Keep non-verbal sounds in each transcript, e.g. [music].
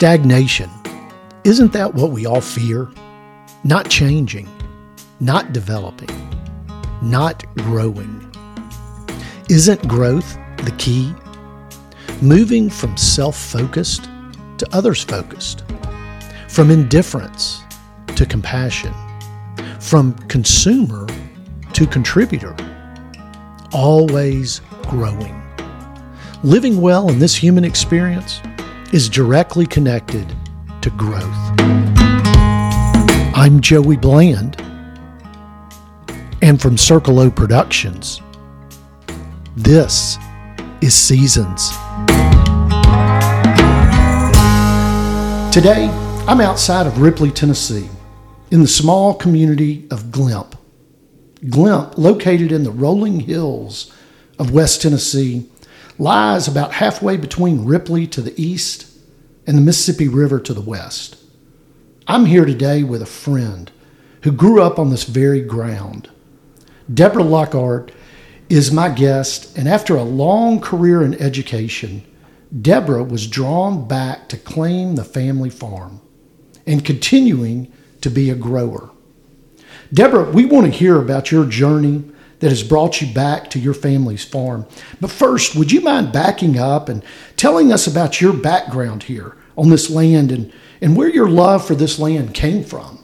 Stagnation. Isn't that what we all fear? Not changing, not developing, not growing. Isn't growth the key? Moving from self focused to others focused, from indifference to compassion, from consumer to contributor, always growing. Living well in this human experience is directly connected to growth. I'm Joey Bland, and from Circle O Productions, this is Seasons. Today, I'm outside of Ripley, Tennessee, in the small community of Glimp. Glimp, located in the rolling hills of West Tennessee, lies about halfway between Ripley to the east and the Mississippi River to the west. I'm here today with a friend who grew up on this very ground. Debra Lockard is my guest, and after a long career in education, Debra was drawn back to claim the family farm and continuing to be a grower. Debra, we want to hear about your journey that has brought you back to your family's farm. But first, would you mind backing up and telling us about your background here on this land and, and where your love for this land came from?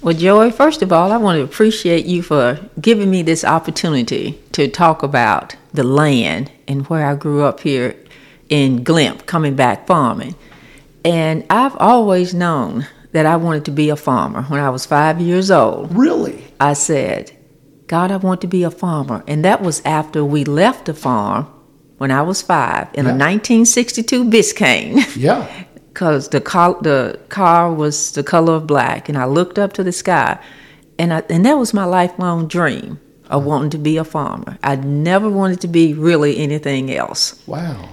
Well, Joey, first of all, I want to appreciate you for giving me this opportunity to talk about the land and where I grew up here in Glimp, coming back farming. And I've always known that I wanted to be a farmer. When I was five years old, Really? I said, God, I want to be a farmer. And that was after we left the farm when I was five in Yeah. a 1962 Biscayne. [laughs] Yeah. because the car, the car was the color of black, and I looked up to the sky, and I, and that was my lifelong dream of wanting to be a farmer. I never wanted to be really anything else, Wow.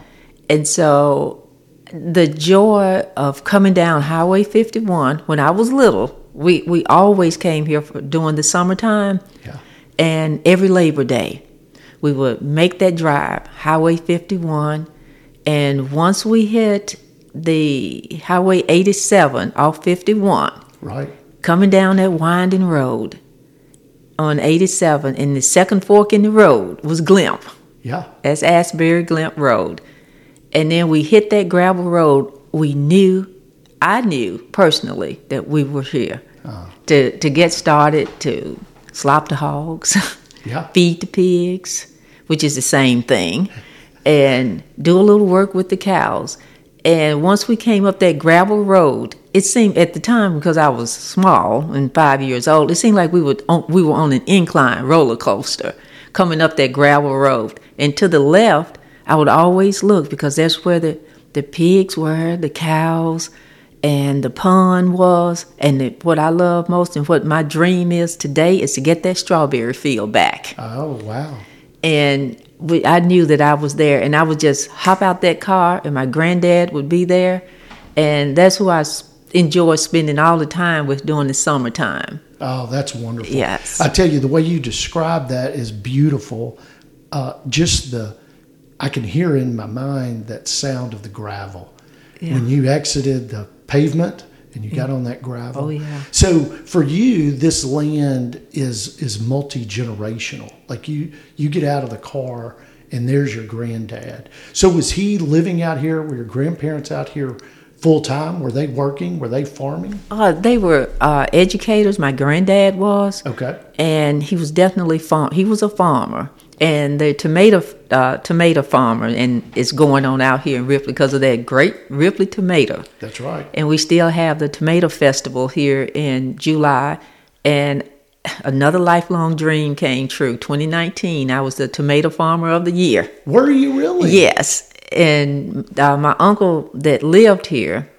and so the joy of coming down Highway 51 when I was little, we we always came here for during the summertime, Yeah. And every Labor Day, we would make that drive, Highway 51. And once we hit the Highway 87 off 51, Right. coming down that winding road on 87, and the second fork in the road was Glimp. Yeah. That's Asbury Glimp Road. And then we hit that gravel road. We knew, I knew personally that we were here uh-huh. to, to get started to slop the hogs, Yeah. [laughs] feed the pigs, which is the same thing, and do a little work with the cows. And once we came up that gravel road, it seemed at the time because I was small and five years old, it seemed like we would on, we were on an incline roller coaster coming up that gravel road. And to the left, I would always look because that's where the the pigs were, the cows, and the pun was. And the, what I love most and what my dream is today is to get that strawberry field back Oh, wow. and we, I knew that I was there, and I would just hop out that car, and my granddad would be there, and that's who i enjoy spending all the time with during the summertime. Oh, that's wonderful. Yes. I tell you, the way you describe that is beautiful. Uh, just the, I can hear in my mind that sound of the gravel. When you exited the pavement and you got on that gravel. Oh, yeah. So for you, this land is is multi generational. Like you you get out of the car and there's your granddad. So was he living out here? Were your grandparents out here full time? Were they working? Were they farming? Uh, they were uh, educators. My granddad was, Okay. and he was definitely farm. He was a farmer, and the tomato uh, tomato farmer, and it's going on out here in Ripley because of that great Ripley tomato. That's right. and we still have the tomato festival here in July. And another lifelong dream came true. 2019, I was the tomato farmer of the year. Were you really? Yes, and uh, my uncle that lived here,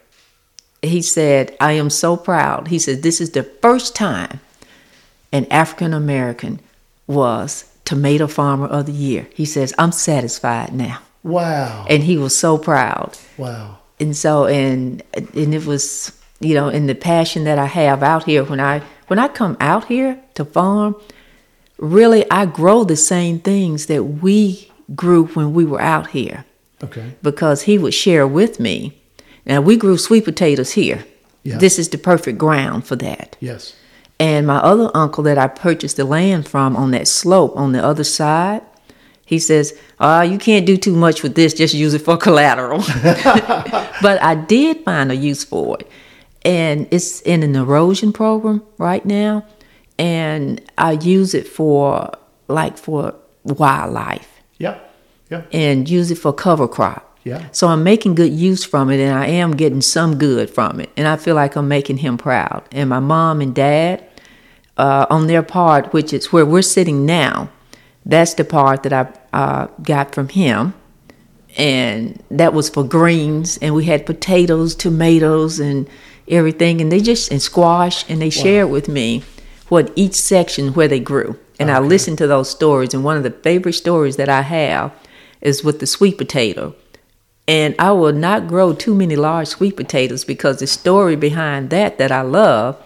he said, "I am so proud." He said, "This is the first time an African American was tomato farmer of the year." He says, "I'm satisfied now," Wow. and he was so proud Wow. and so and and it was you know in the passion that I have out here when I when I come out here to farm really I grow the same things that we grew when we were out here Okay. because he would share with me Now we grew sweet potatoes here. Yeah. This is the perfect ground for that. Yes. And my other uncle that I purchased the land from on that slope on the other side, he says, "Ah, you can't do too much with this. Just use it for [laughs] collateral." [laughs] but I did find a use for it, and it's in an erosion program right now, and I use it for like for wildlife Yeah. Yeah. and use it for cover crop. Yeah. So I'm making good use from it, and I am getting some good from it, and I feel like I'm making him proud. And my mom and dad, uh, on their part, which is where we're sitting now, that's the part that I uh, got from him, and that was for greens, and we had potatoes, tomatoes, and everything, and they just and squash, and they shared with me what each section where they grew, and I listened to those stories. And one of the favorite stories that I have is with the sweet potato. And I will not grow too many large sweet potatoes because the story behind that that I love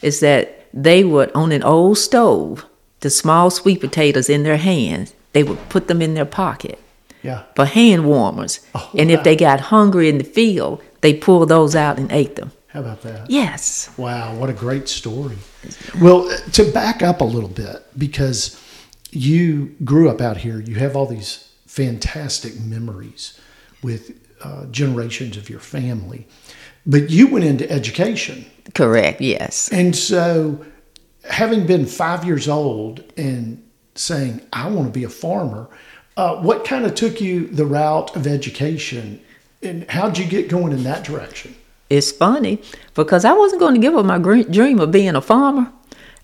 is that they would on an old stove, the small sweet potatoes in their hands, they would put them in their pocket Yeah. for hand warmers. Oh, and wow. if they got hungry in the field, they pulled those out and ate them. How about that? Yes. Wow, what a great story. Well, to back up a little bit, because you grew up out here, you have all these fantastic memories with uh, generations of your family, but you went into education. Correct. Yes. And so, having been five years old and saying, I want to be a farmer, uh, what kind of took you the route of education? And how'd you get going in that direction? It's funny because I wasn't going to give up my dream of being a farmer.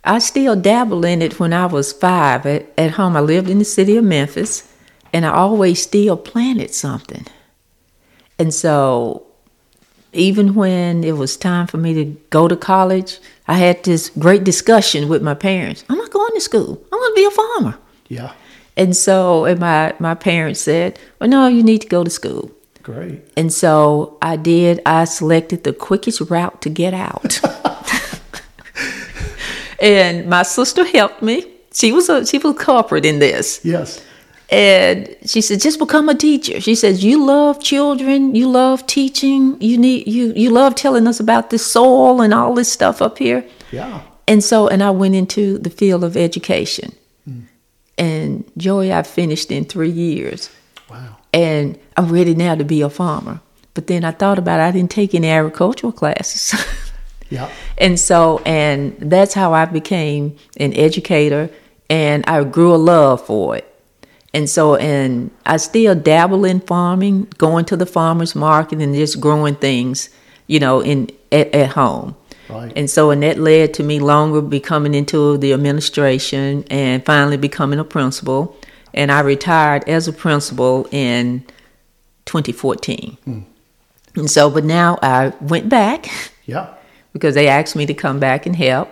I still dabbled in it when I was five at, at home. I lived in the city of Memphis and I always still planted something. And so, even when it was time for me to go to college, I had this great discussion with my parents. I'm not going to school, I'm going to be a farmer. Yeah, And so, and my, my parents said, Well, no, you need to go to school. great. And so I did. I selected the quickest route to get out. [laughs] and my sister helped me. She was a she was a culprit in this. Yes. And she said, just become a teacher. She says, you love children, you love teaching, you need you you love telling us about the soul and all this stuff up here. Yeah. And so, and I went into the field of education. Hmm. And joy I finished in three years Wow. and I'm ready now to be a farmer. But then I thought about it, I didn't take any agricultural classes. [laughs] Yeah. and so, and that's how I became an educator and I grew a love for it. And so, and I still dabble in farming, going to the farmer's market and just growing things, you know, in at, at home. Right. And so, and that led to me longer becoming into the administration and finally becoming a principal. And I retired as a principal in 2014. Hmm. And so, but now I went back Yeah. [laughs] because they asked me to come back and help.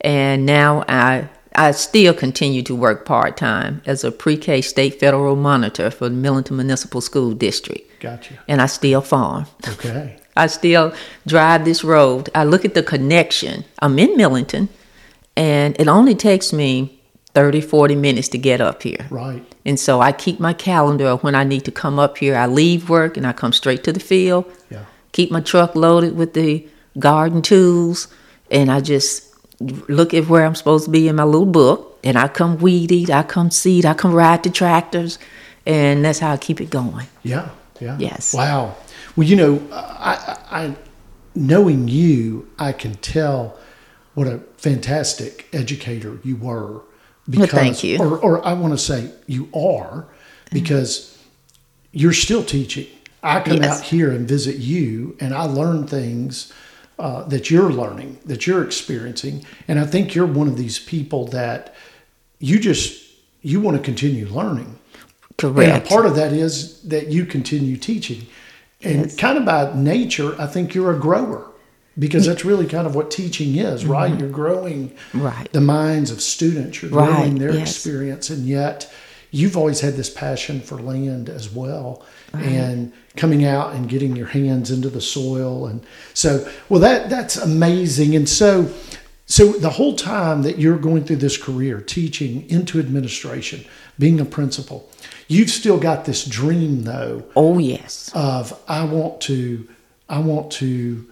And now I I still continue to work part time as a pre-K state federal monitor for the Millington Municipal School District. Gotcha. And I still farm. Okay. [laughs] I still drive this road. I look at the connection. I'm in Millington, and it only takes me 30, 40 minutes to get up here. Right. And so I keep my calendar of when I need to come up here. I leave work and I come straight to the field, Yeah. keep my truck loaded with the garden tools, and I just look at where I'm supposed to be in my little book. And I come weed eat, I come seed, I come ride the tractors, and that's how I keep it going. Yeah. Yeah. Yes. Wow. Well, you know, I, I, knowing you, I can tell what a fantastic educator you were. Well, thank you. Or, or I want to say you are, because you're still teaching. I come Yes. out here and visit you, and I learn things uh, that you're learning, that you're experiencing, and I think you're one of these people that you just you want to continue learning. And a Correct. part of that is that you continue teaching. And kind of by nature, I think you're a grower because that's really kind of what teaching is, right? You're growing Mm-hmm. Right. the minds of students, you're Right, growing their yes. experience. And yet, you've always had this passion for land as well. And coming out and getting your hands into the soil. And so, well, that that's amazing. And so, so the whole time that you're going through this career, teaching into administration, being a principal, you've still got this dream though oh yes. of I want to I want to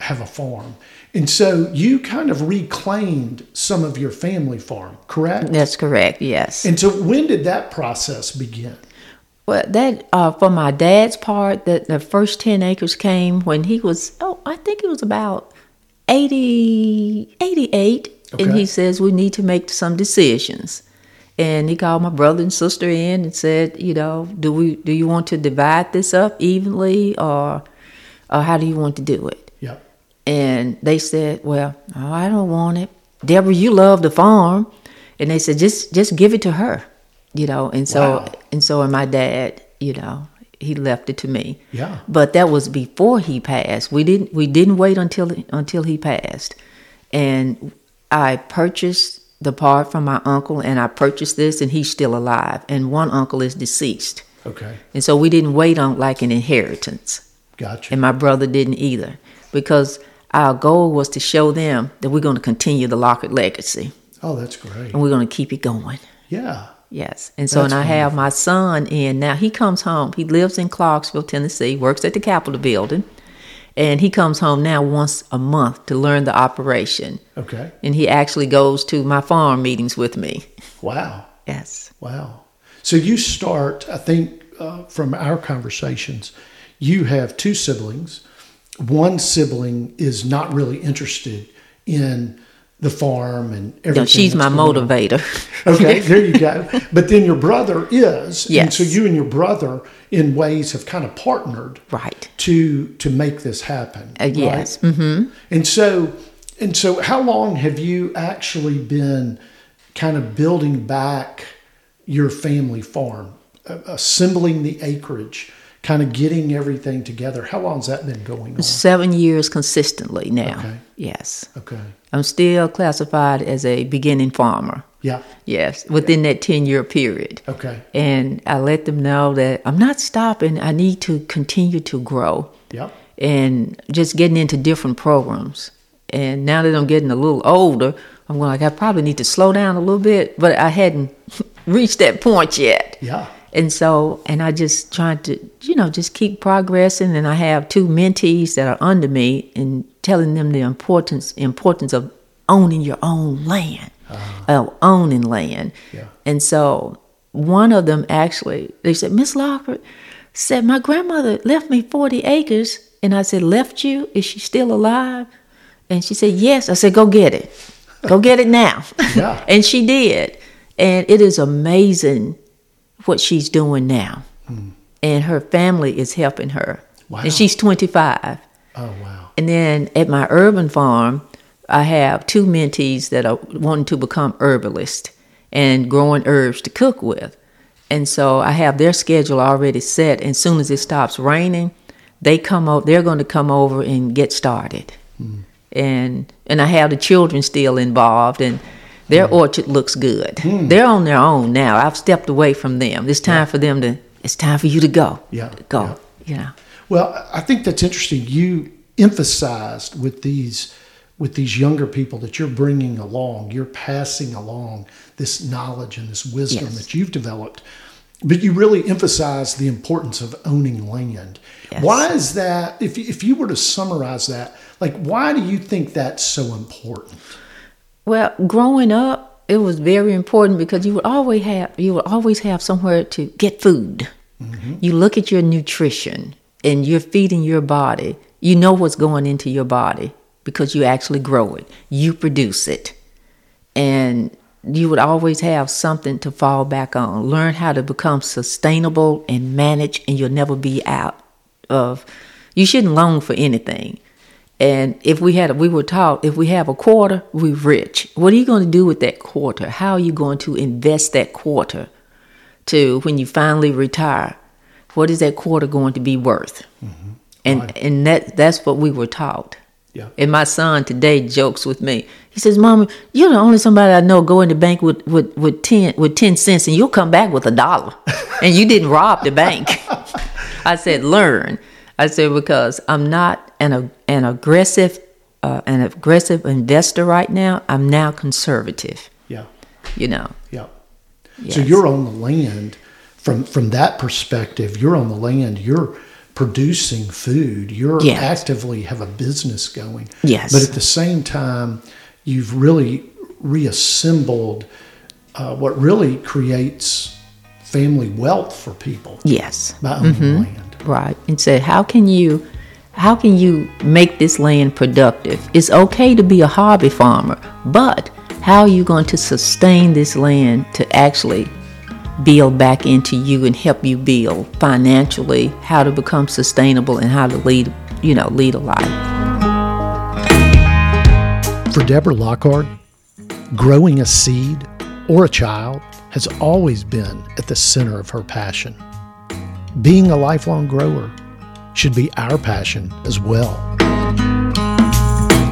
have a farm. And so you kind of reclaimed some of your family farm, correct? That's correct. Yes. And so when did that process begin? Well, that uh, for my dad's part, that the first ten acres came when he was oh, I think it was about 80, 88. and he says we need to make some decisions. And he called my brother and sister in and said, you know, do we do you want to divide this up evenly or or how do you want to do it? Yeah. And they said, "Well, oh, I don't want it, Debra. You love the farm," and they said, "Just, just give it to her," you know. And so, Wow. and so, and my dad, you know, he left it to me. Yeah. But that was before he passed. We didn't, we didn't wait until until he passed, and I purchased the part from my uncle, and I purchased this, and he's still alive, and one uncle is deceased, Okay. and so we didn't wait on like an inheritance Gotcha. and my brother didn't either because our goal was to show them that we're going to continue the Lockard legacy oh, that's great. and we're going to keep it going. Yeah. Yes. And so, That's and I have my son in now. He comes home. He lives in Clarksville, Tennessee, works at the Capitol building. And he comes home now once a month to learn the operation. Okay. And he actually goes to my farm meetings with me. Wow. Yes. Wow. So you start, I think, uh, from our conversations, you have two siblings. One sibling is not really interested in the farm and everything. No, she's my that's going on. motivator. [laughs] Okay, [laughs] there you go. But then your brother is. And so you and your brother, in ways, have kind of partnered right. to to make this happen. Uh, yes. hmm And so, and so, how long have you actually been kind of building back your family farm, assembling the acreage, kind of getting everything together? How long has that been going on? Seven years consistently now. Okay. Yes. Okay. I'm still classified as a beginning farmer. Yeah. Yes, within that 10 year period. Okay. And I let them know that I'm not stopping. I need to continue to grow Yeah. and just getting into different programs. And now that I'm getting a little older, I'm going like I probably need to slow down a little bit, but I hadn't [laughs] reached that point yet. Yeah. And so, and I just trying to, you know, just keep progressing. And I have two mentees that are under me and telling them the importance importance of owning your own land, uh-huh. of owning land. Yeah. And so, one of them actually, they said, Miss Lockard said, my grandmother left me forty acres, and I said, left you? Is she still alive? And she said, yes. I said, go get it, go get it now. Yeah. [laughs] and she did, and it is amazing what she's doing now. And her family is helping her. Wow. And she's 25. Oh wow. And then at my urban farm, I have two mentees that are wanting to become herbalists and growing herbs to cook with. And so I have their schedule already set. And as soon as it stops raining, they come over. They're going to come over and get started. Hmm. And and I have the children still involved, and their orchard looks good. Hmm. They're on their own now. I've stepped away from them. It's time for them to. It's time for you to go. Yeah, go. yeah. You know. Well, I think that's interesting. You emphasized with these with these younger people that you're bringing along, you're passing along this knowledge and this wisdom Yes. that you've developed. But you really emphasize the importance of owning land. Yes. Why is that? If if you were to summarize that, like why do you think that's so important? Well, growing up, it was very important because you would always have you would always have somewhere to get food. Mm-hmm. You look at your nutrition and you're feeding your body. You know what's going into your body because you actually grow it. You produce it. And you would always have something to fall back on. Learn how to become sustainable and manage and you'll never be out of you shouldn't long for anything. And if we had, we were taught, if we have a quarter, we're rich. What are you going to do with that quarter? How are you going to invest that quarter to when you finally retire? What is that quarter going to be worth? Mm-hmm. And Right. and that that's what we were taught. Yeah. And my son today jokes with me. He says, "Mama, you're the only somebody I know go in the bank with with with ten with ten cents, and you'll come back with a dollar, [laughs] and you didn't rob the bank." [laughs] I said, "Learn." I said because I'm not an an aggressive uh, an aggressive investor right now. I'm now conservative. Yeah. You know. Yeah. So you're on the land from from that perspective. You're on the land. You're producing food. You're Yes. actively have a business going. Yes. But at the same time, you've really reassembled uh, what really creates family wealth for people Yes. by owning land. Right. And said, how can you how can you make this land productive? It's okay to be a hobby farmer, but how are you going to sustain this land to actually build back into you and help you build financially how to become sustainable and how to lead you know lead a life For Debra Lockard, growing a seed or a child has always been at the center of her passion. Being a lifelong grower should be our passion as well.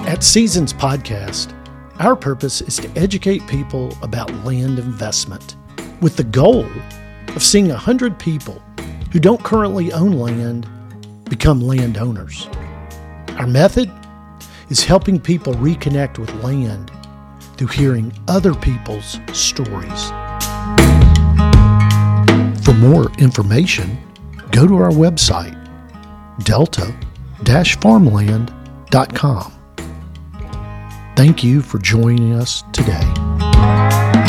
At Seasons Podcast, our purpose is to educate people about land investment with the goal of seeing 100 people who don't currently own land become landowners. Our method is helping people reconnect with land through hearing other people's stories. For more information, go to our website, delta-farmland.com. Thank you for joining us today.